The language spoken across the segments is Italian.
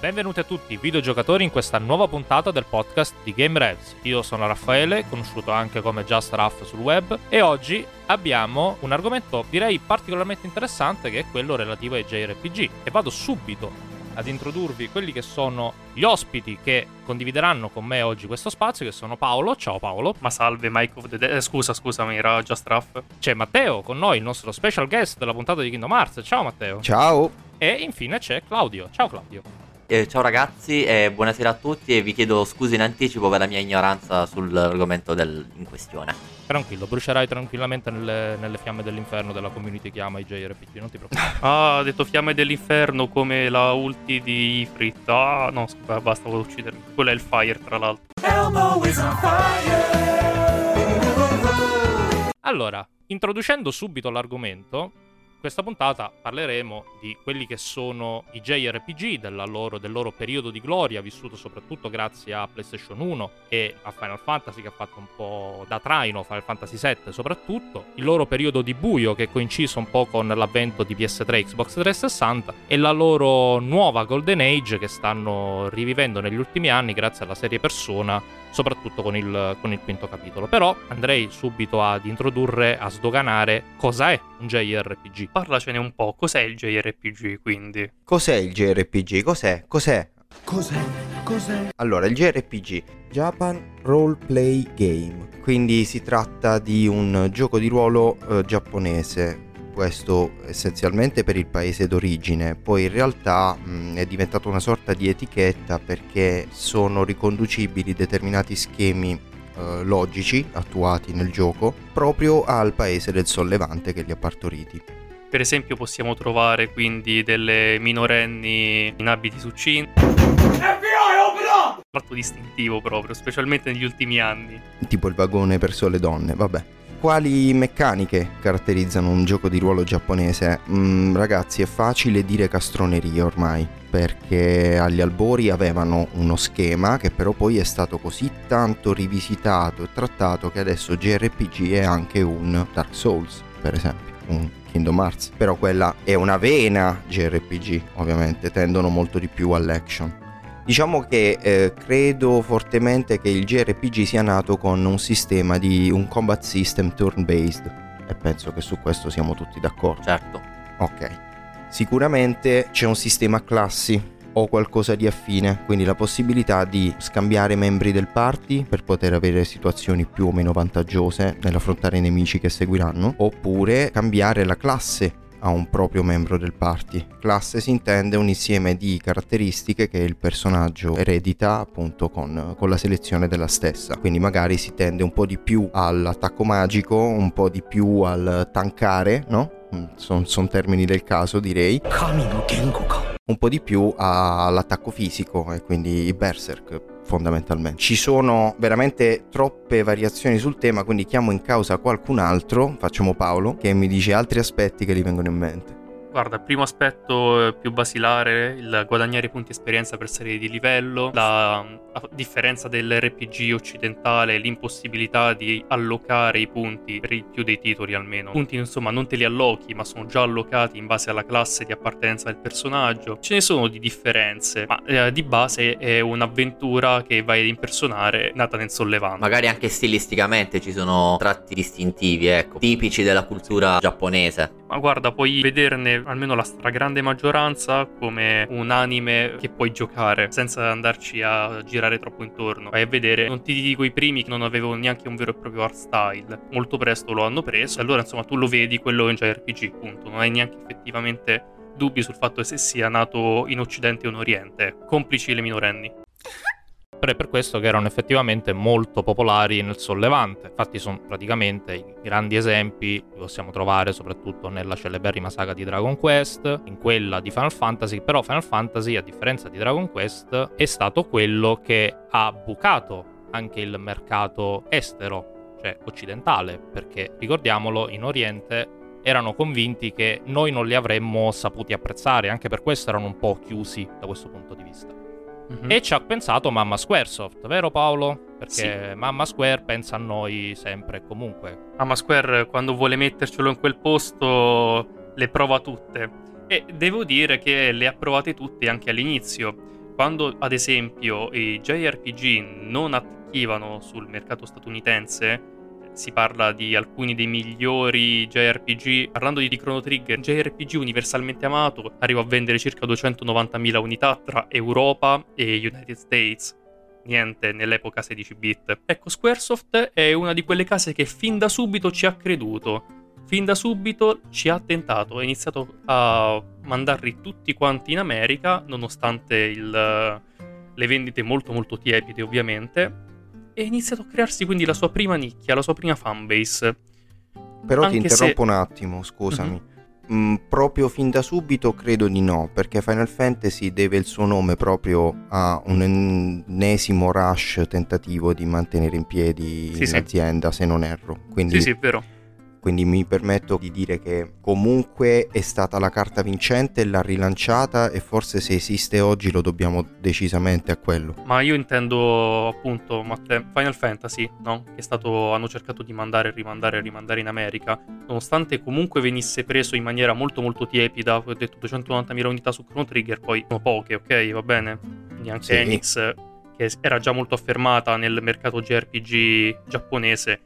Benvenuti a tutti videogiocatori in questa nuova puntata del podcast di Game Revs. Io sono Raffaele, conosciuto anche come Just Raff sul web, e oggi abbiamo un argomento direi particolarmente interessante che è quello relativo ai JRPG. E vado subito ad introdurvi quelli che sono gli ospiti che condivideranno con me oggi questo spazio, che sono Paolo. Ciao Paolo. Ma salve Mike of the Dead. Eh, scusa, scusami, era Just Raff. C'è Matteo con noi, il nostro special guest della puntata di Kingdom Hearts. Ciao Matteo. Ciao. E infine c'è Claudio. Ciao Claudio. Eh, ciao ragazzi e buonasera a tutti e vi chiedo scusa in anticipo per la mia ignoranza sull'argomento del, in questione. Tranquillo, brucerai tranquillamente nelle, nelle, fiamme dell'inferno della community che ama i JRPG, non ti preoccupare. ah, ha detto fiamme dell'inferno come la ulti di Ifrit. Ah, no, scusa, basta, volevo uccidermi. Quello è il fire, tra l'altro. Allora, introducendo subito l'argomento, questa puntata parleremo di quelli che sono i JRPG loro, del loro periodo di gloria, vissuto soprattutto grazie a PlayStation 1 e a Final Fantasy che ha fatto un po' da traino, Final Fantasy VII soprattutto, il loro periodo di buio che è coinciso un po' con l'avvento di PS3 Xbox 360 e la loro nuova Golden Age che stanno rivivendo negli ultimi anni grazie alla serie Persona soprattutto con il, con il quinto capitolo. Però andrei subito ad introdurre, a sdoganare cosa è un JRPG. Parlacene un po', cos'è il JRPG quindi? Cos'è il JRPG? Cos'è? Cos'è? Cos'è? Cos'è? Allora, il JRPG, Japan Role Play Game, quindi si tratta di un gioco di ruolo eh, giapponese questo essenzialmente per il paese d'origine, poi in realtà mh, è diventato una sorta di etichetta perché sono riconducibili determinati schemi eh, logici attuati nel gioco proprio al paese del sollevante che li ha partoriti. Per esempio possiamo trovare quindi delle minorenni in abiti succinti. Tratto distintivo proprio, specialmente negli ultimi anni. Tipo il vagone per sole donne, vabbè. Quali meccaniche caratterizzano un gioco di ruolo giapponese? Mm, ragazzi, è facile dire castroneria ormai, perché agli albori avevano uno schema che però poi è stato così tanto rivisitato e trattato che adesso JRPG è anche un Dark Souls, per esempio, un Kingdom Hearts. Però quella è una vena JRPG, ovviamente, tendono molto di più all'action. Diciamo che eh, credo fortemente che il JRPG sia nato con un sistema di un combat system turn-based e penso che su questo siamo tutti d'accordo. Certo. Ok. Sicuramente c'è un sistema classi o qualcosa di affine, quindi la possibilità di scambiare membri del party per poter avere situazioni più o meno vantaggiose nell'affrontare i nemici che seguiranno, oppure cambiare la classe a un proprio membro del party. Classe si intende un insieme di caratteristiche che il personaggio eredita appunto con, con la selezione della stessa. Quindi magari si tende un po' di più all'attacco magico, un po' di più al tankare, no? Sono son termini del caso direi. Un po' di più all'attacco fisico e quindi i berserk fondamentalmente. Ci sono veramente troppe variazioni sul tema, quindi chiamo in causa qualcun altro, facciamo Paolo, che mi dice altri aspetti che gli vengono in mente. Guarda, primo aspetto eh, più basilare, il guadagnare punti esperienza per salire di livello, la, a differenza dell'RPG occidentale, l'impossibilità di allocare i punti per il più dei titoli almeno. I punti insomma non te li allochi, ma sono già allocati in base alla classe di appartenenza del personaggio. Ce ne sono di differenze, ma eh, di base è un'avventura che vai ad impersonare nata nel sollevante. Magari anche stilisticamente ci sono tratti distintivi, ecco, tipici della cultura giapponese. Ma guarda, puoi vederne almeno la stragrande maggioranza come un anime che puoi giocare senza andarci a girare troppo intorno. Vai a vedere, non ti dico i primi che non avevano neanche un vero e proprio art style. Molto presto lo hanno preso. Allora, insomma, tu lo vedi, quello un JRPG, punto. Non hai neanche effettivamente dubbi sul fatto che se sia nato in Occidente o in Oriente, complici le minorenni però per questo che erano effettivamente molto popolari nel sollevante. Infatti sono praticamente i grandi esempi li possiamo trovare soprattutto nella celeberrima saga di Dragon Quest, in quella di Final Fantasy, però Final Fantasy a differenza di Dragon Quest è stato quello che ha bucato anche il mercato estero, cioè occidentale, perché ricordiamolo in Oriente erano convinti che noi non li avremmo saputi apprezzare, anche per questo erano un po' chiusi da questo punto di vista. Mm-hmm. E ci ha pensato Mamma Squaresoft, vero Paolo? Perché sì. Mamma Square pensa a noi sempre e comunque. Mamma Square quando vuole mettercelo in quel posto le prova tutte. E devo dire che le ha provate tutte anche all'inizio quando ad esempio i JRPG non attecchivano sul mercato statunitense, si parla di alcuni dei migliori JRPG. Parlando di Chrono Trigger, JRPG universalmente amato, arriva a vendere circa 290.000 unità tra Europa e United States. Niente nell'epoca 16 bit. Ecco, Squaresoft è una di quelle case che fin da subito ci ha creduto. Fin da subito ci ha tentato, ha iniziato a mandarli tutti quanti in America, nonostante il, le vendite molto molto tiepide ovviamente, e ha iniziato a crearsi quindi la sua prima nicchia, la sua prima fanbase. Però Anche ti interrompo se- un attimo, scusami. Mm, proprio fin da subito credo di no, perché Final Fantasy deve il suo nome proprio a un ennesimo rush tentativo di mantenere in piedi Sì, sì. l'azienda, se non erro. Quindi, Sì, sì, è vero. Quindi mi permetto di dire che comunque è stata la carta vincente, l'ha rilanciata e forse se esiste oggi lo dobbiamo decisamente a quello. Ma io intendo appunto Matte, Final Fantasy, no? Che è stato, hanno cercato di mandare, rimandare, rimandare in America, nonostante comunque venisse preso in maniera molto molto tiepida, ho detto 290.000 unità su Chrono Trigger, poi sono poche, ok, va bene? Quindi anche Sì. Enix, che era già molto affermata nel mercato JRPG giapponese,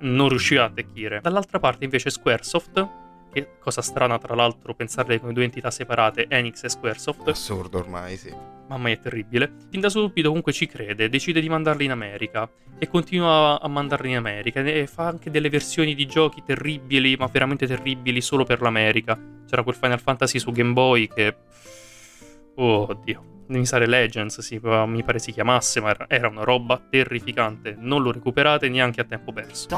non riusciva a attecchire. Dall'altra parte invece Squaresoft, che cosa strana tra l'altro pensarle come due entità separate, Enix e Squaresoft, Assurdo ormai, sì. Mamma mia, è terribile. Fin da subito comunque ci crede, decide di mandarli in America e continua a mandarli in America e fa anche delle versioni di giochi terribili, ma veramente terribili solo per l'America. C'era quel Final Fantasy su Game Boy che... Oh, oddio. Mi sa Legends, sì, mi pare si chiamasse, ma era- una roba terrificante. Non lo recuperate neanche a tempo perso.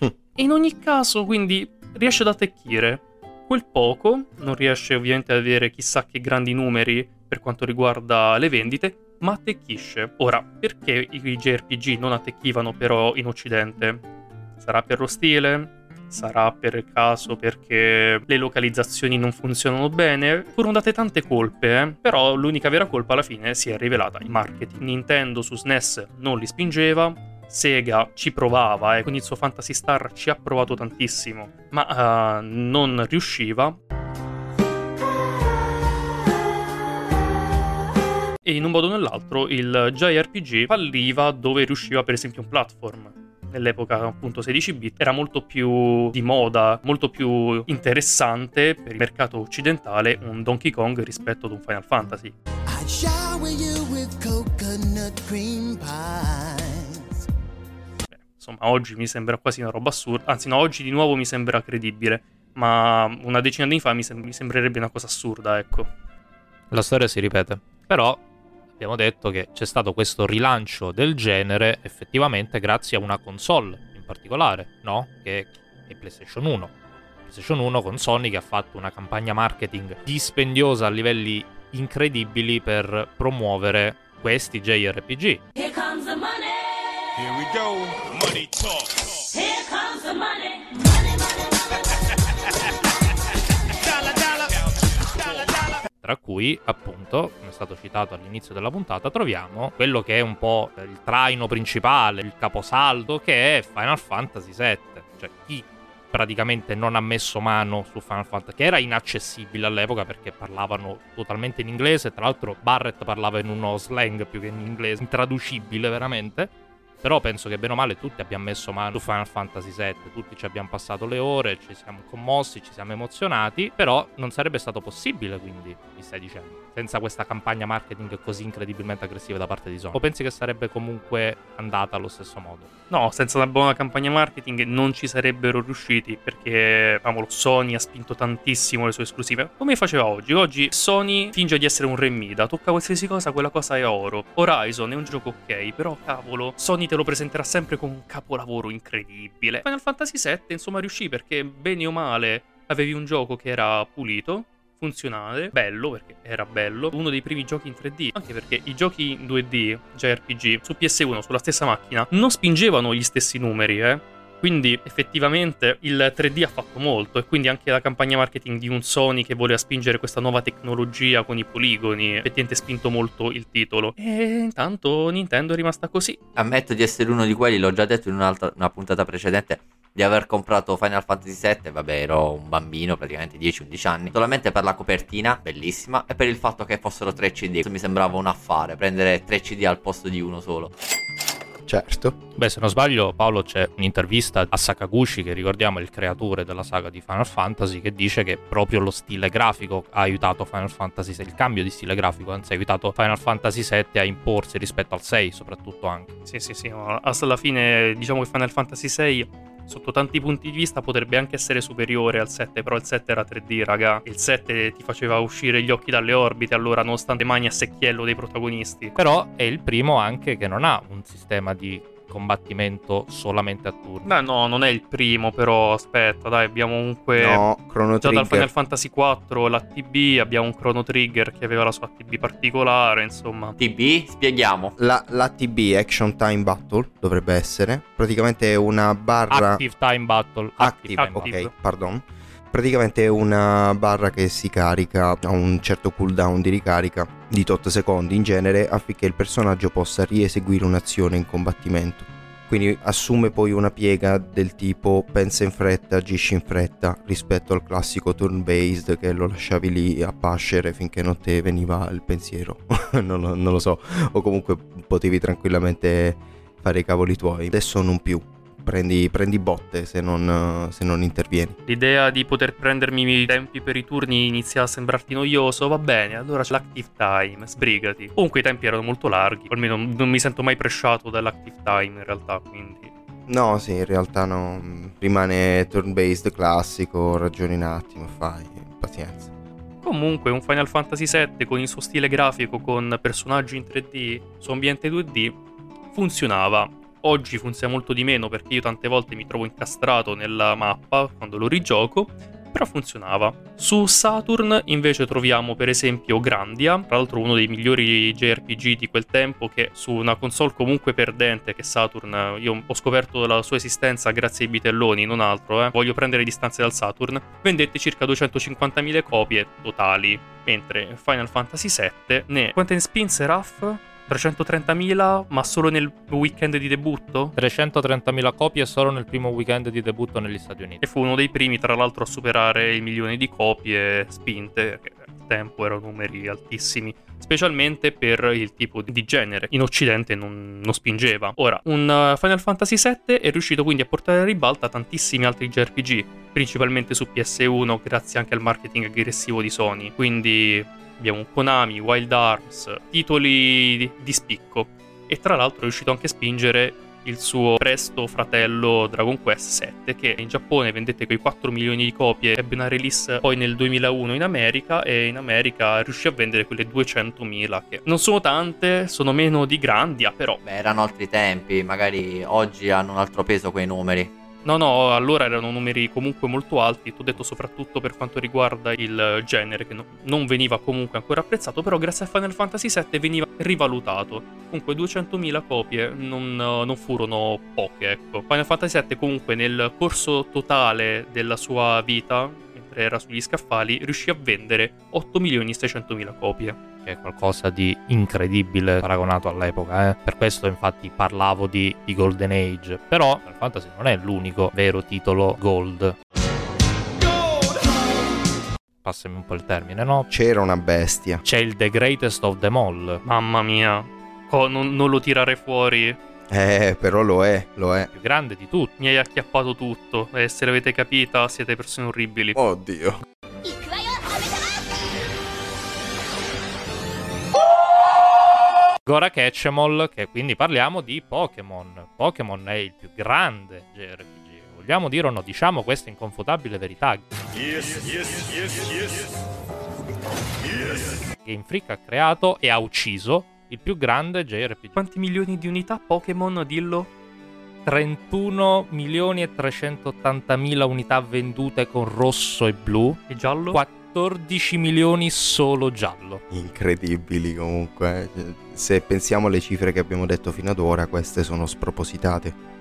E in ogni caso, quindi, riesce ad attecchire quel poco, non riesce ovviamente ad avere chissà che grandi numeri per quanto riguarda le vendite, ma attecchisce. Ora, perché i JRPG non attecchivano però in Occidente? Sarà per lo stile? Sarà per caso perché le localizzazioni non funzionano bene? Furono date tante colpe, eh? però l'unica vera colpa alla fine si è rivelata il marketing. Nintendo su SNES non li spingeva, Sega ci provava e con il suo Fantasy Star ci ha provato tantissimo, ma eh, non riusciva. E in un modo o nell'altro il JRPG falliva dove riusciva per esempio un platform. Nell'epoca appunto 16 bit era molto più di moda, molto più interessante per il mercato occidentale un Donkey Kong rispetto ad un Final Fantasy. Beh, insomma, oggi mi sembra quasi una roba assurda. Anzi, no, oggi di nuovo mi sembra credibile. Ma una decina di anni fa mi, sem- mi sembrerebbe una cosa assurda, ecco. La storia si ripete. Però abbiamo detto che c'è stato questo rilancio del genere effettivamente grazie a una console in particolare, no? Che è PlayStation 1. PlayStation 1 con Sony che ha fatto una campagna marketing dispendiosa a livelli incredibili per promuovere questi JRPG. Here comes the money. Here we go. Money talk. Here comes the money. Tra cui appunto, come è stato citato all'inizio della puntata, troviamo quello che è un po' il traino principale, il caposaldo, che è Final Fantasy VII. Cioè, chi praticamente non ha messo mano su Final Fantasy, che era inaccessibile all'epoca perché parlavano totalmente in inglese, tra l'altro Barrett parlava in uno slang più che in inglese, intraducibile veramente. Però penso che bene o male tutti abbiamo messo mano su Final Fantasy VII, tutti ci abbiamo passato le ore, ci siamo commossi, ci siamo emozionati, però non sarebbe stato possibile quindi, mi stai dicendo, senza questa campagna marketing così incredibilmente aggressiva da parte di Sony. O pensi che sarebbe comunque andata allo stesso modo? No, senza una buona campagna marketing non ci sarebbero riusciti perché, cavolo, Sony ha spinto tantissimo le sue esclusive. Come faceva oggi? Oggi Sony finge di essere un Remida, tocca qualsiasi cosa, quella cosa è oro. Horizon è un gioco ok, però cavolo, Sony te lo presenterà sempre come un capolavoro incredibile. Final Fantasy VII, insomma, riuscì perché bene o male avevi un gioco che era pulito, funzionale, bello perché era bello, uno dei primi giochi in 3D, anche perché i giochi in 2D, JRPG, su PS1 sulla stessa macchina non spingevano gli stessi numeri, eh. Quindi effettivamente il 3D ha fatto molto e quindi anche la campagna marketing di un Sony che voleva spingere questa nuova tecnologia con i poligoni effettivamente ha spinto molto il titolo. E intanto Nintendo è rimasta così. Ammetto di essere uno di quelli, l'ho già detto in una puntata precedente. di aver comprato Final Fantasy VII, vabbè ero un bambino, praticamente 10-11 anni, solamente per la copertina, bellissima, e per il fatto che fossero 3 CD. Mi sembrava un affare prendere 3 CD al posto di uno solo. Certo. Beh, se non sbaglio, Paolo, c'è un'intervista a Sakaguchi, che ricordiamo è il creatore della saga di Final Fantasy, che dice che proprio lo stile grafico ha aiutato Final Fantasy VII, il cambio di stile grafico, anzi ha aiutato Final Fantasy VII a imporsi rispetto al 6, soprattutto anche. Sì, sì, sì. Alla fine diciamo che Final Fantasy VI sotto tanti punti di vista potrebbe anche essere superiore al 7, però il 7 era 3D, raga. Il 7 ti faceva uscire gli occhi dalle orbite, allora nonostante mani a secchiello dei protagonisti. Però è il primo anche che non ha un sistema di combattimento solamente a turni. Beh, no, non è il primo, però aspetta, dai, abbiamo comunque No, Chrono già dal Final Trigger. Fantasy 4 la TB, abbiamo un Chrono Trigger che aveva la sua TB particolare, insomma. TB, spieghiamo. La, l'ATB Action Time Battle dovrebbe essere praticamente una barra Active Time Battle. Active, Time Active. ok, pardon. Praticamente è una barra che si carica a un certo cooldown di ricarica di tot secondi in genere affinché il personaggio possa rieseguire un'azione in combattimento. Quindi assume poi una piega del tipo pensa in fretta, agisci in fretta rispetto al classico turn based che lo lasciavi lì a pascere finché non te veniva il pensiero. non, non lo so, o comunque potevi tranquillamente fare i cavoli tuoi. Adesso non più. Prendi, prendi botte se non, se non intervieni. L'idea di poter prendermi i tempi per i turni inizia a sembrarti noioso, va bene, allora c'è l'active time, sbrigati. Comunque i tempi erano molto larghi, almeno non mi sento mai presciato dall'active time in realtà, quindi... No, sì, in realtà no. Rimane turn-based classico, ragioni un attimo, fai, pazienza. Comunque un Final Fantasy VII con il suo stile grafico, con personaggi in 3D, su ambiente 2D, funzionava. Oggi funziona molto di meno perché io tante volte mi trovo incastrato nella mappa quando lo rigioco, però funzionava. Su Saturn invece troviamo per esempio Grandia, tra l'altro uno dei migliori JRPG di quel tempo che su una console comunque perdente che Saturn, io ho scoperto la sua esistenza grazie ai bitelloni, non altro, eh. voglio prendere distanze dal Saturn, vendette circa 250.000 copie totali, mentre Final Fantasy VII ne... Quante ne spinse Raff? 330.000 ma solo nel weekend di debutto? 330.000 copie solo nel primo weekend di debutto negli Stati Uniti. E fu uno dei primi, tra l'altro, a superare il milione di copie spinte, che al tempo erano numeri altissimi, specialmente per il tipo di genere. In Occidente non, non spingeva. Ora, un uh, Final Fantasy VII è riuscito quindi a portare a ribalta tantissimi altri JRPG, principalmente su PS1, grazie anche al marketing aggressivo di Sony. Quindi abbiamo Konami, Wild Arms, titoli di, di spicco. E tra l'altro è riuscito anche a spingere il suo presto fratello Dragon Quest 7 che in Giappone vendette quei 4 milioni di copie ebbe una release poi nel 2001 in America e in America riuscì a vendere quelle 200.000 che non sono tante sono meno di Grandia però Beh, erano altri tempi, magari oggi hanno un altro peso quei numeri. No, no, allora erano numeri comunque molto alti, ti ho detto soprattutto per quanto riguarda il genere che no- non veniva comunque ancora apprezzato, però grazie a Final Fantasy VII veniva rivalutato. Comunque 200.000 copie non, non furono poche, ecco. Final Fantasy VII comunque nel corso totale della sua vita, mentre era sugli scaffali, riuscì a vendere 8.600.000 copie. Che è qualcosa di incredibile paragonato all'epoca. eh. Per questo infatti parlavo di, di Golden Age. Però Final Fantasy non è l'unico vero titolo Gold. Passami un po' il termine, no? C'era una bestia. C'è il The Greatest of them all, Mamma mia, co- non, non lo tirare fuori. Eh, però lo è, lo è. più grande di tutti. Mi hai acchiappato tutto e se l'avete capita siete persone orribili. Oddio. Gora Catchemall, che quindi parliamo di Pokémon. Pokémon è il più grande JRPG. Vogliamo dire o no? Diciamo questa inconfutabile verità. Yes, yes, yes, yes. Game Freak ha creato e ha ucciso il più grande JRPG. Quanti milioni di unità Pokémon, dillo? 31 milioni e 380 mila unità vendute con rosso e blu. E giallo? 14 milioni solo giallo. Incredibili comunque. eh. Se pensiamo alle cifre che abbiamo detto fino ad ora, queste sono spropositate.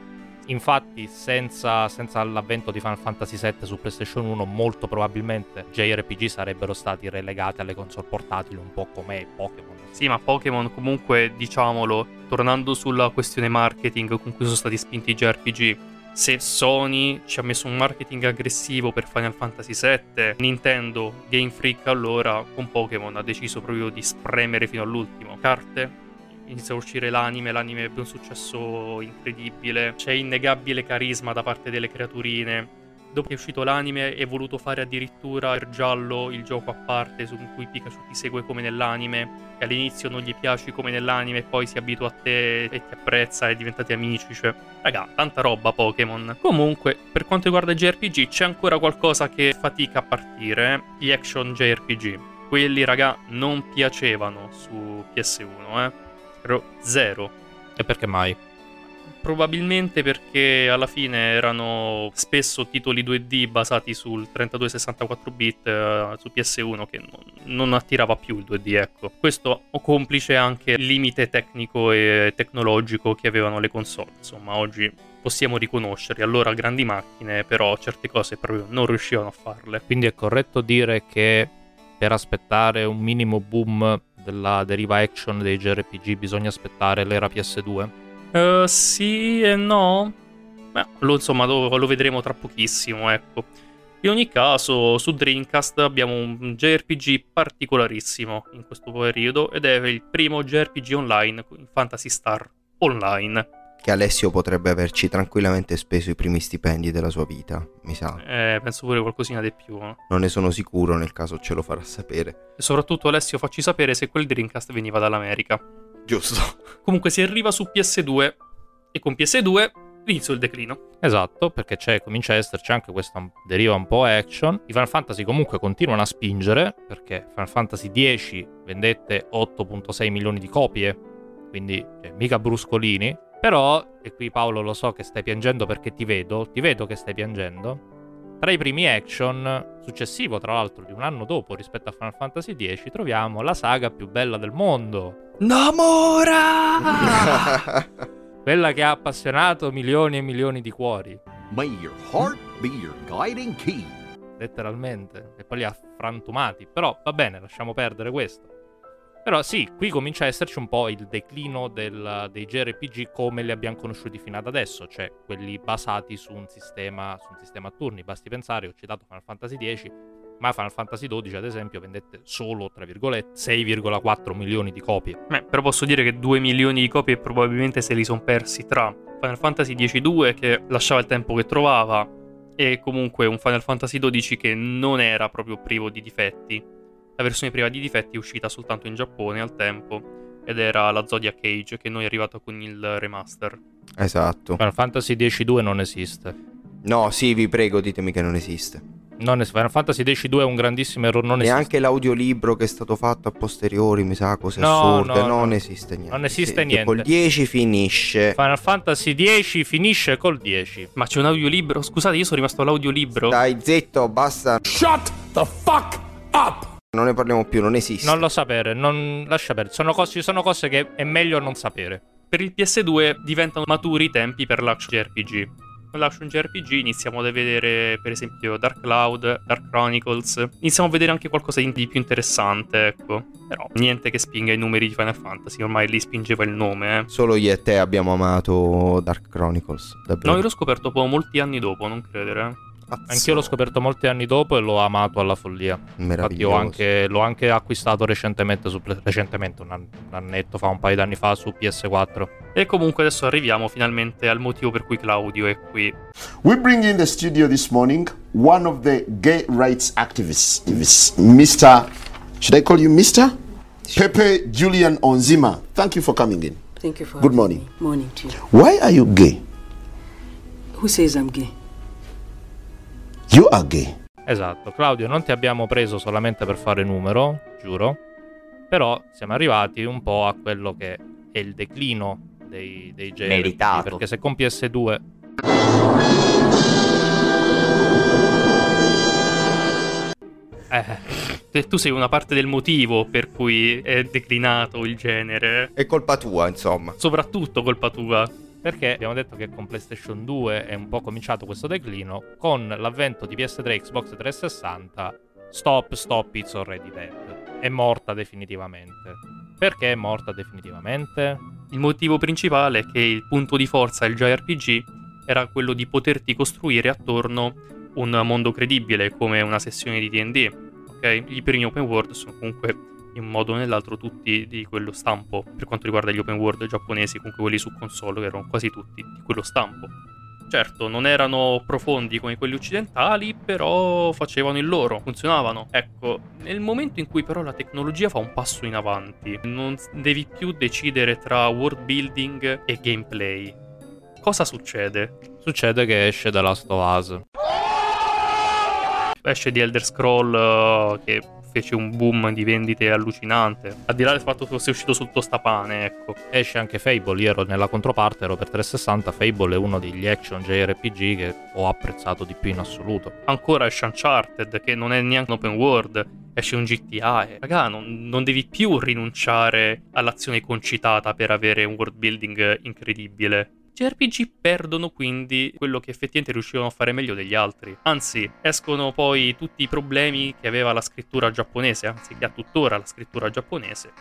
Infatti, senza, senza l'avvento di Final Fantasy VII su PlayStation 1, molto probabilmente JRPG sarebbero stati relegati alle console portatili, un po' come Pokémon. Sì, ma Pokémon comunque, diciamolo, tornando sulla questione marketing con cui sono stati spinti i JRPG, se Sony ci ha messo un marketing aggressivo per Final Fantasy VII, Nintendo, Game Freak allora con Pokémon ha deciso proprio di spremere fino all'ultimo. Carte, inizia a uscire l'anime, l'anime ebbe un successo incredibile, c'è innegabile carisma da parte delle creaturine. Dopo che è uscito l'anime è voluto fare addirittura per giallo il gioco a parte su cui Pikachu ti segue come nell'anime e all'inizio non gli piaci come nell'anime e poi si abitua a te e ti apprezza e diventate amici, cioè raga, tanta roba Pokémon. Comunque, per quanto riguarda i JRPG c'è ancora qualcosa che fatica a partire, eh? gli action JRPG. Quelli, raga, non piacevano su PS1, eh. Zero. E perché mai? Probabilmente perché alla fine erano spesso titoli 2D basati sul 32-64 bit eh, su PS1 che non, non attirava più il 2D, ecco. Questo complice anche il limite tecnico e tecnologico che avevano le console. Insomma, oggi possiamo riconoscerli. Allora grandi macchine, però certe cose proprio non riuscivano a farle. Quindi è corretto dire che per aspettare un minimo boom della deriva action dei JRPG bisogna aspettare l'era PS2? Eh, sì e no. Beh, lo, insomma, lo, lo vedremo tra pochissimo, ecco. In ogni caso, su Dreamcast abbiamo un JRPG particolarissimo in questo periodo ed è il primo JRPG online, Fantasy Star Online. Che Alessio potrebbe averci tranquillamente speso i primi stipendi della sua vita, mi sa. Eh, penso pure qualcosina di più. eh. Non ne sono sicuro, nel caso ce lo farà sapere. E soprattutto Alessio facci sapere se quel Dreamcast veniva dall'America. Giusto. Comunque si arriva su PS2 e con PS2 inizio il declino. Esatto, perché c'è, comincia a esserci anche questa deriva un po' action. I Final Fantasy comunque continuano a spingere, perché Final Fantasy X vendette 8.6 milioni di copie, quindi cioè, mica bruscolini. Però, e qui Paolo lo so che stai piangendo perché ti vedo, ti vedo che stai piangendo. Tra i primi action, successivo tra l'altro di un anno dopo rispetto a Final Fantasy X, troviamo la saga più bella del mondo. Namora! Quella che ha appassionato milioni e milioni di cuori. May your heart be your guiding key. letteralmente, e poi li ha frantumati. Però va bene, lasciamo perdere questo. Però sì, qui comincia a esserci un po' il declino del- dei JRPG come li abbiamo conosciuti fino ad adesso, cioè quelli basati su un sistema, su un sistema a turni. Basti pensare, ho citato Final Fantasy X, ma Final Fantasy XII ad esempio vendette solo, tra virgolette, 6,4 milioni di copie. Beh, però posso dire che 2 milioni di copie probabilmente se li sono persi tra Final Fantasy X-2 che lasciava il tempo che trovava e comunque un Final Fantasy XII che non era proprio privo di difetti. La versione priva di difetti è uscita soltanto in Giappone al tempo ed era la Zodiac Age che noi è arrivata con il remaster. Esatto. Final Fantasy X-2 non esiste. No, sì, vi prego, ditemi che non esiste. Non es- Final Fantasy X-2 è un grandissimo errore, non esiste. Neanche l'audiolibro che è stato fatto a posteriori, mi sa, cose No, assurde. no, non no. esiste niente. Non esiste Sì, niente. Col 10 finisce. Final Fantasy X finisce col 10. Ma c'è un audiolibro? Scusate, io sono rimasto all'audiolibro. Dai, zitto, basta. Shut the fuck up! Non ne parliamo più, non esiste. Non lo sapere, non lascia perdere. Sono cose, ci sono cose che è meglio non sapere. Per il PS2 diventano maturi i tempi per l'action JRPG. Con l'action JRPG iniziamo a vedere per esempio Dark Cloud, Dark Chronicles, iniziamo a vedere anche qualcosa di più interessante, ecco. Però niente che spinga i numeri di Final Fantasy, ormai lì spingeva il nome, eh. Solo io e te abbiamo amato Dark Chronicles. Davvero. No, io l'ho scoperto poi molti anni dopo, non credere. Anch'io l'ho scoperto molti anni dopo e l'ho amato alla follia. Infatti anche- l'ho anche acquistato recentemente, su, recentemente un, an- un annetto fa, un paio d'anni fa su PS4. E comunque adesso arriviamo finalmente al motivo per cui Claudio è qui. We bring in the studio this morning one of the gay rights activists, Mr. Should I call you Mr? Pepe Julian Onzima. Thank you for coming in. Thank you for Good morning. me. Morning to you. Why are you gay? Who says I'm gay? You are gay. Esatto, Claudio, non ti abbiamo preso solamente per fare numero, giuro. Però siamo arrivati un po' a quello che è il declino dei, dei JRPG. Meritato. Perché se con PS2 Eh, tu sei una parte del motivo per cui è declinato il genere. È colpa tua, insomma. Soprattutto colpa tua. Perché abbiamo detto che con PlayStation 2 è un po' cominciato questo declino, con l'avvento di PS3 e Xbox 360, stop, stop, it's already dead. È morta definitivamente. Perché è morta definitivamente? Il motivo principale è che il punto di forza del JRPG era quello di poterti costruire attorno un mondo credibile come una sessione di D&D, ok? I primi open world sono comunque in un modo o nell'altro tutti di quello stampo, per quanto riguarda gli open world giapponesi, comunque quelli su console, che erano quasi tutti di quello stampo. Certo, non erano profondi come quelli occidentali, però facevano il loro, funzionavano. Ecco, nel momento in cui però la tecnologia fa un passo in avanti, non devi più decidere tra world building e gameplay. Cosa succede? Succede che esce The Last of Us. Esce di Elder Scroll eh, che fece un boom di vendite allucinante. Al di là del fatto che fosse uscito sul tostapane, ecco. Esce anche Fable, io ero nella controparte, ero per 360, Fable è uno degli action JRPG che ho apprezzato di più in assoluto. Ancora esce Uncharted, che non è neanche un open world. Esce un GTA. E, raga, non, non devi più rinunciare all'azione concitata per avere un world building incredibile. JRPG perdono quindi quello che effettivamente riuscivano a fare meglio degli altri. Anzi, escono poi tutti i problemi che aveva la scrittura giapponese, anzi che ha tuttora la scrittura giapponese.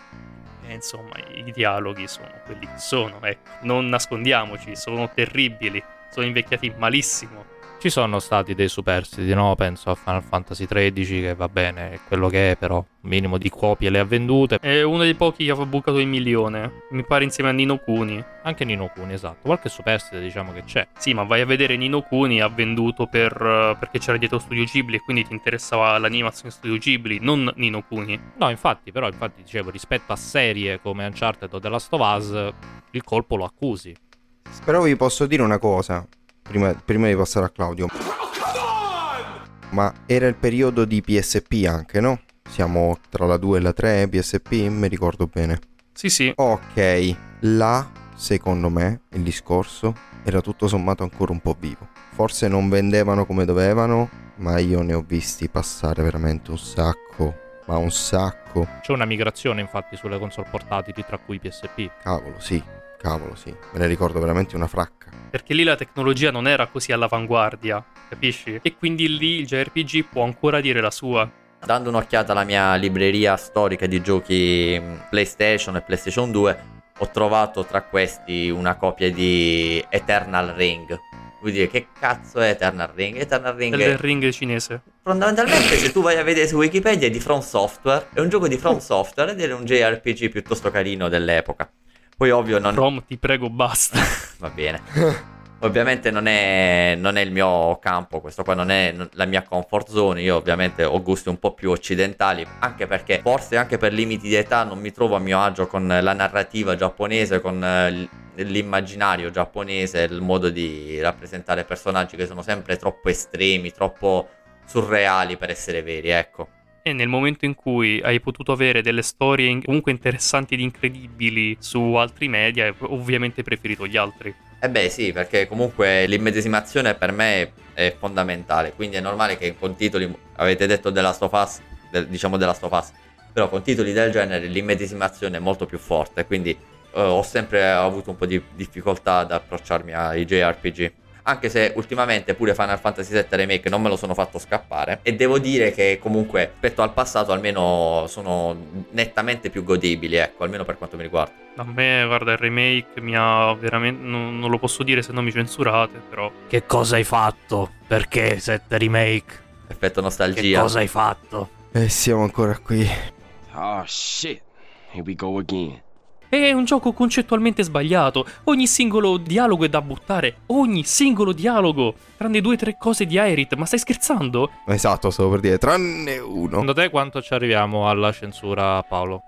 E insomma, i dialoghi sono quelli che sono, ecco. Non nascondiamoci, sono terribili, sono invecchiati malissimo. Ci sono stati dei superstiti, no? Penso a Final Fantasy XIII che va bene, è quello che è, però un minimo di copie le ha vendute. È uno dei pochi che ha bucato il milione, mi pare insieme a Nino Kuni. Anche Nino Kuni, esatto. Qualche superstite diciamo che c'è. Sì, ma vai a vedere Nino Kuni ha venduto per, perché c'era dietro Studio Ghibli e quindi ti interessava l'animazione Studio Ghibli, non Nino Kuni. No, infatti, però, infatti, dicevo, rispetto a serie come Uncharted o The Last of Us, il colpo lo accusi. Però vi posso dire una cosa, prima, prima di passare a Claudio. Ma era il periodo di PSP anche, no? Siamo tra la 2 e la 3, PSP, mi ricordo bene. Sì, sì. Ok, là, secondo me, il discorso era tutto sommato ancora un po' vivo. Forse non vendevano come dovevano, ma io ne ho visti passare veramente un sacco, ma un sacco. C'è una migrazione, infatti, sulle console portatili, tra cui PSP. Cavolo, sì, cavolo, sì. Me ne ricordo veramente una fracca. Perché lì la tecnologia non era così all'avanguardia, capisci? E quindi lì il JRPG può ancora dire la sua. Dando un'occhiata alla mia libreria storica di giochi mh, PlayStation e PlayStation 2, ho trovato tra questi una copia di Eternal Ring. Vuol dire che cazzo è Eternal Ring? Eternal Ring è ring cinese. fondamentalmente se tu vai a vedere su Wikipedia è di From Software, è un gioco di From Software ed è un JRPG piuttosto carino dell'epoca. Poi ovvio non From, ti prego, basta. va bene. Ovviamente non è, non è il mio campo, questo qua non è la mia comfort zone, io ovviamente ho gusti un po' più occidentali, anche perché forse anche per limiti di età non mi trovo a mio agio con la narrativa giapponese, con eh, l'immaginario giapponese, il modo di rappresentare personaggi che sono sempre troppo estremi, troppo surreali per essere veri, ecco. E nel momento in cui hai potuto avere delle storie comunque interessanti ed incredibili su altri media, hai ovviamente preferito gli altri. Eh beh sì, perché comunque l'immedesimazione per me è fondamentale, quindi è normale che con titoli, avete detto della Last of Us, del- diciamo della Last of Us, però con titoli del genere l'immedesimazione è molto più forte, quindi eh, ho sempre avuto un po' di difficoltà ad approcciarmi ai JRPG. Anche se ultimamente pure Final Fantasy VII Remake non me lo sono fatto scappare. E devo dire che comunque rispetto al passato almeno sono nettamente più godibili, ecco, almeno per quanto mi riguarda. A me, guarda, il remake mi ha veramente. Non, non lo posso dire se non mi censurate, però. Che cosa hai fatto? Perché 7 remake? Effetto Che nostalgia. cosa hai fatto? E siamo ancora qui. Oh shit. Here we go again. È un gioco concettualmente sbagliato. Ogni singolo dialogo è da buttare. Ogni singolo dialogo. Tranne due o tre cose di Aerith. Ma stai scherzando? Esatto, stavo per dire, tranne uno. Secondo te quanto ci arriviamo alla censura, Paolo?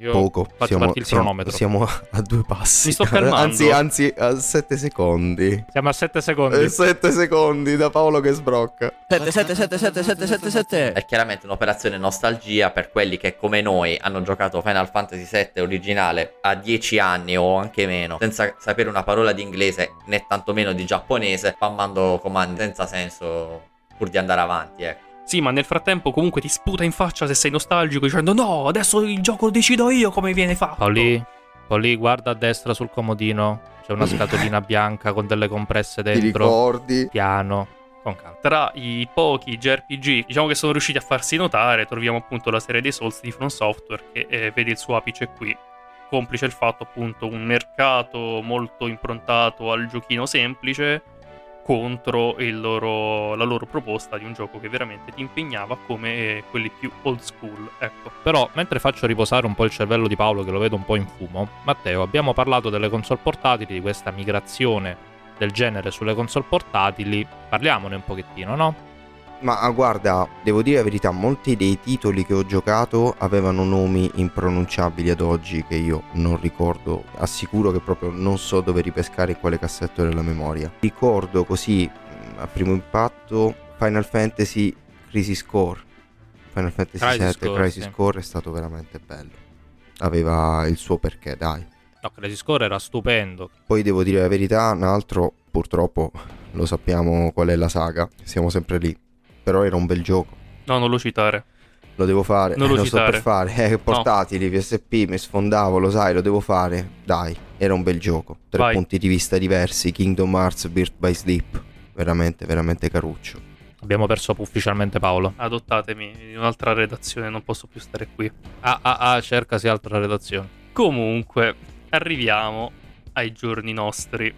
Io Poco, faccio siamo, partire il siamo- cronometro. siamo a due passi. Mi sto calmando. Anzi, anzi, a 7 secondi. Siamo a 7 secondi. 7 secondi da Paolo che sbrocca. 7 7 7 7 7 7 7. È chiaramente un'operazione nostalgia per quelli che come noi hanno giocato Final Fantasy VII originale a 10 anni o anche meno, senza sapere una parola di inglese né tantomeno di giapponese, spammando comandi senza senso pur di andare avanti, ecco. Sì, ma nel frattempo comunque ti sputa in faccia se sei nostalgico dicendo no, adesso il gioco lo decido io come viene fatto. Paoli, Paoli, guarda a destra sul comodino. C'è una scatolina bianca con delle compresse Ti dentro. ricordi? Piano. Con calma. Tra i pochi JRPG, diciamo che sono riusciti a farsi notare, troviamo appunto la serie dei Souls di From Software che eh, vede il suo apice qui. Complice il fatto appunto un mercato molto improntato al giochino semplice contro loro- la loro proposta di un gioco che veramente ti impegnava come quelli più old school. Ecco. Però, mentre faccio riposare un po' il cervello di Paolo, che lo vedo un po' in fumo, Matteo, abbiamo parlato delle console portatili, di questa migrazione del genere sulle console portatili. Parliamone un pochettino, no? Ma ah, guarda, devo dire la verità, molti dei titoli che ho giocato avevano nomi impronunciabili ad oggi che io non ricordo. Assicuro che proprio non so dove ripescare in quale cassetto della memoria. Ricordo così, mh, a primo impatto, Final Fantasy Crisis Core. Final Fantasy Crisis VII Core, Crisis sì. Core è stato veramente bello. Aveva il suo perché, dai. No, Crisis Core era stupendo. Poi devo dire la verità, un altro, purtroppo lo sappiamo qual è la saga, siamo sempre lì. Però era un bel gioco. No, non lo citare. Lo devo fare, Non lo sto citare. per fare. Eh, portatili, PSP, mi sfondavo, lo sai, lo devo fare. Dai, era un bel gioco. Tre Vai. punti di vista diversi, Kingdom Hearts, Birth by Sleep. Veramente, veramente caruccio. Abbiamo perso ufficialmente Paolo. Adottatemi in un'altra redazione, non posso più stare qui. Ah, ah, ah, cercasi altra redazione. Comunque, arriviamo ai giorni nostri.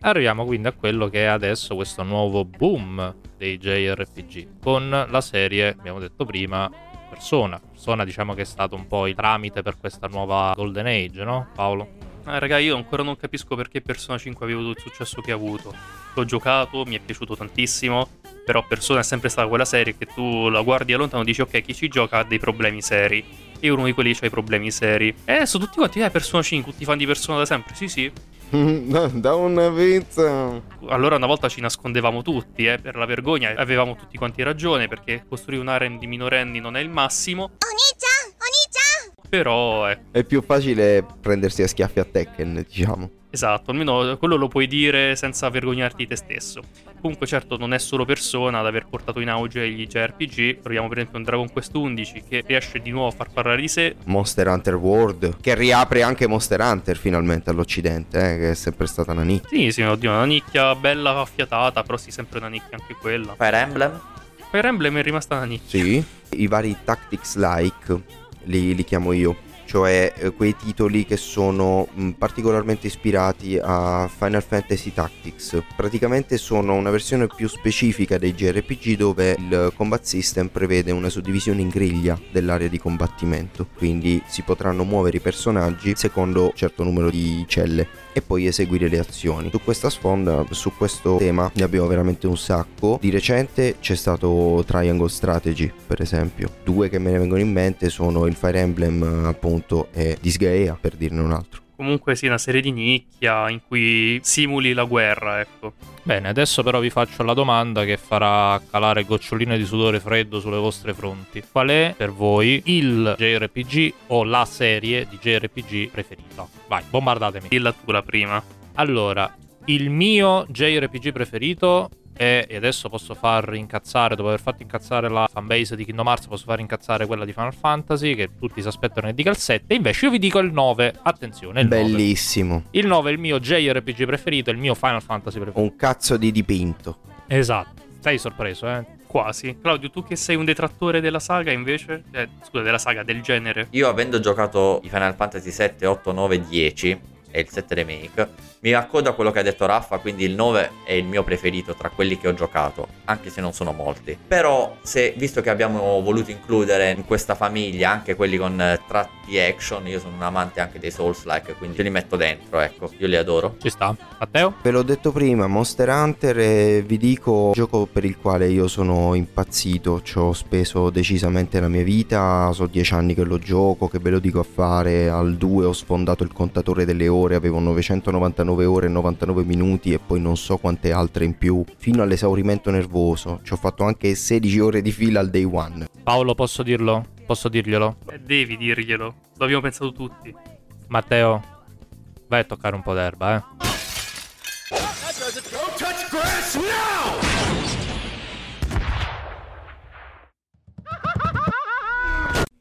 Arriviamo quindi a quello che è adesso questo nuovo boom dei JRPG con la serie, abbiamo detto prima, Persona. Persona diciamo che è stato un po' il tramite per questa nuova Golden Age, no Paolo? Ah, raga, io ancora non capisco perché Persona 5 abbia avuto il successo che ha avuto. L'ho giocato, mi è piaciuto tantissimo, però Persona è sempre stata quella serie che tu la guardi da lontano e dici ok, chi ci gioca ha dei problemi seri. Io uno di quelli che ha i problemi seri. E adesso tutti quanti, eh, Persona 5, tutti fan di Persona da sempre. Sì, sì. da una pizza. Allora una volta ci nascondevamo tutti, eh, per la vergogna. Avevamo tutti quanti ragione, perché costruire un harem di minorenni non è il massimo. Però, ecco. È più facile prendersi a schiaffi a Tekken, diciamo. Esatto, almeno quello lo puoi dire senza vergognarti di te stesso. Comunque, certo, non è solo Persona ad aver portato in auge gli JRPG. Troviamo per esempio un Dragon Quest 11 che riesce di nuovo a far parlare di sé. Monster Hunter World, che riapre anche Monster Hunter finalmente all'Occidente, eh, che è sempre stata una nicchia. Sì, sì, oddio, una nicchia bella affiatata, però sì, sempre una nicchia anche quella. Fire Emblem? Fire Emblem è rimasta una nicchia. Sì, i vari tactics like li, li chiamo io, cioè eh, quei titoli che sono mh, particolarmente ispirati a Final Fantasy Tactics. Praticamente sono una versione più specifica dei JRPG dove il combat system prevede una suddivisione in griglia dell'area di combattimento, quindi si potranno muovere i personaggi secondo un certo numero di celle e poi eseguire le azioni. Su questa sponda, su questo tema ne abbiamo veramente un sacco. Di recente c'è stato Triangle Strategy, per esempio. Due che me ne vengono in mente sono il Fire Emblem appunto e Disgaea, per dirne un altro. Comunque sì, una serie di nicchia in cui simuli la guerra, ecco. Bene, adesso però vi faccio la domanda che farà calare goccioline di sudore freddo sulle vostre fronti. Qual è per voi il JRPG o la serie di JRPG preferita? Vai, bombardatemi. Dilla tu la prima. Allora, il mio JRPG preferito è, e adesso posso far incazzare, dopo aver fatto incazzare la fanbase di Kingdom Hearts, posso far incazzare quella di Final Fantasy, che tutti si aspettano che dica il 7, invece io vi dico il 9, attenzione, il 9. Bellissimo. Il 9 è il mio JRPG preferito, è il mio Final Fantasy preferito. Un cazzo di dipinto. Esatto. Sei sorpreso, eh? Quasi. Claudio, tu che sei un detrattore della saga invece? Eh, scusa, della saga, del genere. Io avendo giocato i Final Fantasy 7, 8, 9, 10 e il 7 remake, mi accodo a quello che ha detto Raffa, quindi il 9 è il mio preferito tra quelli che ho giocato, anche se non sono molti. Però, se, visto che abbiamo voluto includere in questa famiglia anche quelli con eh, tratti action, io sono un amante anche dei Souls-like, quindi li metto dentro, ecco, io li adoro. Ci sta. Matteo? Ve l'ho detto prima, Monster Hunter e vi dico un gioco per il quale io sono impazzito, ci ho speso decisamente la mia vita, so 10 anni che lo gioco, che ve lo dico a fare, al 2 ho sfondato il contatore delle ore, avevo 999 ore e 99 minuti e poi non so quante altre in più, fino all'esaurimento nervoso, ci ho fatto anche 16 ore di fila al day one. Paolo, posso dirlo? Posso dirglielo? Eh, devi dirglielo. Lo abbiamo pensato tutti. Matteo, vai a toccare un po' d'erba, eh.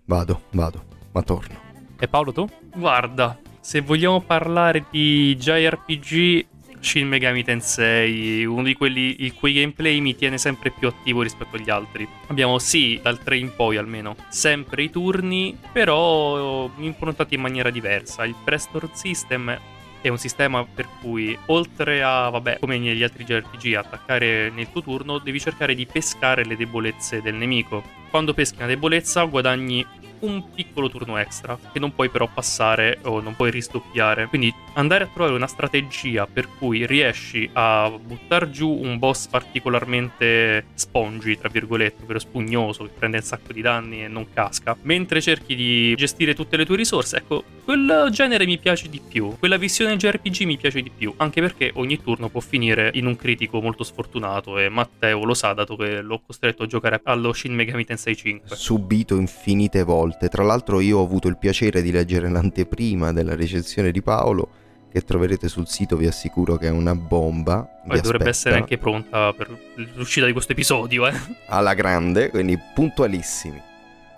Vado, vado, ma torno. E Paolo, tu? Guarda, se vogliamo parlare di JRPG, Shin Megami Tensei, uno di quelli il cui gameplay mi tiene sempre più attivo rispetto agli altri. Abbiamo sì, dal 3 in poi almeno, sempre i turni, però improntati in maniera diversa. Il Prestore System è un sistema per cui oltre a, vabbè, come negli altri JRPG, attaccare nel tuo turno, devi cercare di pescare le debolezze del nemico. Quando peschi una debolezza guadagni un piccolo turno extra che non puoi però passare o non puoi risdoppiare. Quindi andare a trovare una strategia per cui riesci a buttare giù un boss particolarmente spongy, tra virgolette, ovvero spugnoso, che prende un sacco di danni e non casca, mentre cerchi di gestire tutte le tue risorse, ecco, quel genere mi piace di più. Quella visione JRPG mi piace di più, anche perché ogni turno può finire in un critico molto sfortunato e Matteo lo sa dato che l'ho costretto a giocare allo Shin Megami Tensei 5. subito infinite volte. Tra l'altro io ho avuto il piacere di leggere l'anteprima della recensione di Paolo che troverete sul sito, vi assicuro che è una bomba. Poi dovrebbe aspetta essere anche pronta per l'uscita di questo episodio, eh. alla grande, quindi puntualissimi.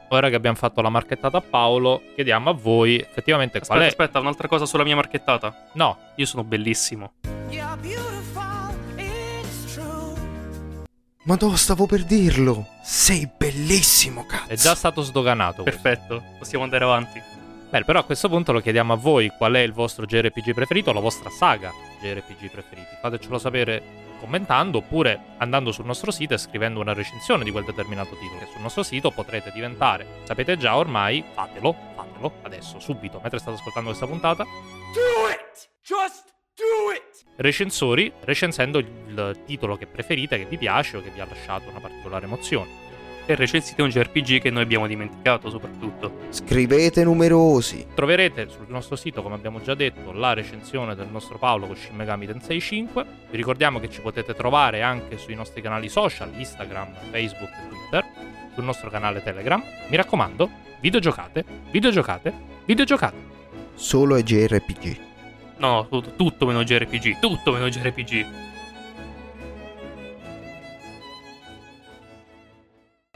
Ora che abbiamo fatto la marchettata a Paolo, chiediamo a voi effettivamente qual Aspetta, è. aspetta, un'altra cosa sulla mia marchettata. No, Io sono bellissimo. Ma no, stavo per dirlo. Sei bellissimo, cazzo. è già stato sdoganato. Perfetto, possiamo andare avanti. Beh, però a questo punto lo chiediamo a voi qual è il vostro JRPG preferito, la vostra saga JRPG preferiti. Fatecelo sapere commentando oppure andando sul nostro sito e scrivendo una recensione di quel determinato titolo. Che sul nostro sito potrete diventare, sapete già ormai, fatelo, fatelo adesso, subito, mentre state ascoltando questa puntata. Do it! Just do it! Recensori, recensendo il titolo che preferite, che vi piace o che vi ha lasciato una particolare emozione. E recensite un JRPG che noi abbiamo dimenticato soprattutto. Scrivete numerosi. Troverete sul nostro sito, come abbiamo già detto, la recensione del nostro Paolo con Shin Megami Tensei 5. Vi ricordiamo che ci potete trovare anche sui nostri canali social, Instagram, Facebook e Twitter, sul nostro canale Telegram. Mi raccomando, videogiocate, videogiocate, videogiocate. Solo ai JRPG. No, tutto, tutto meno JRPG, tutto meno JRPG.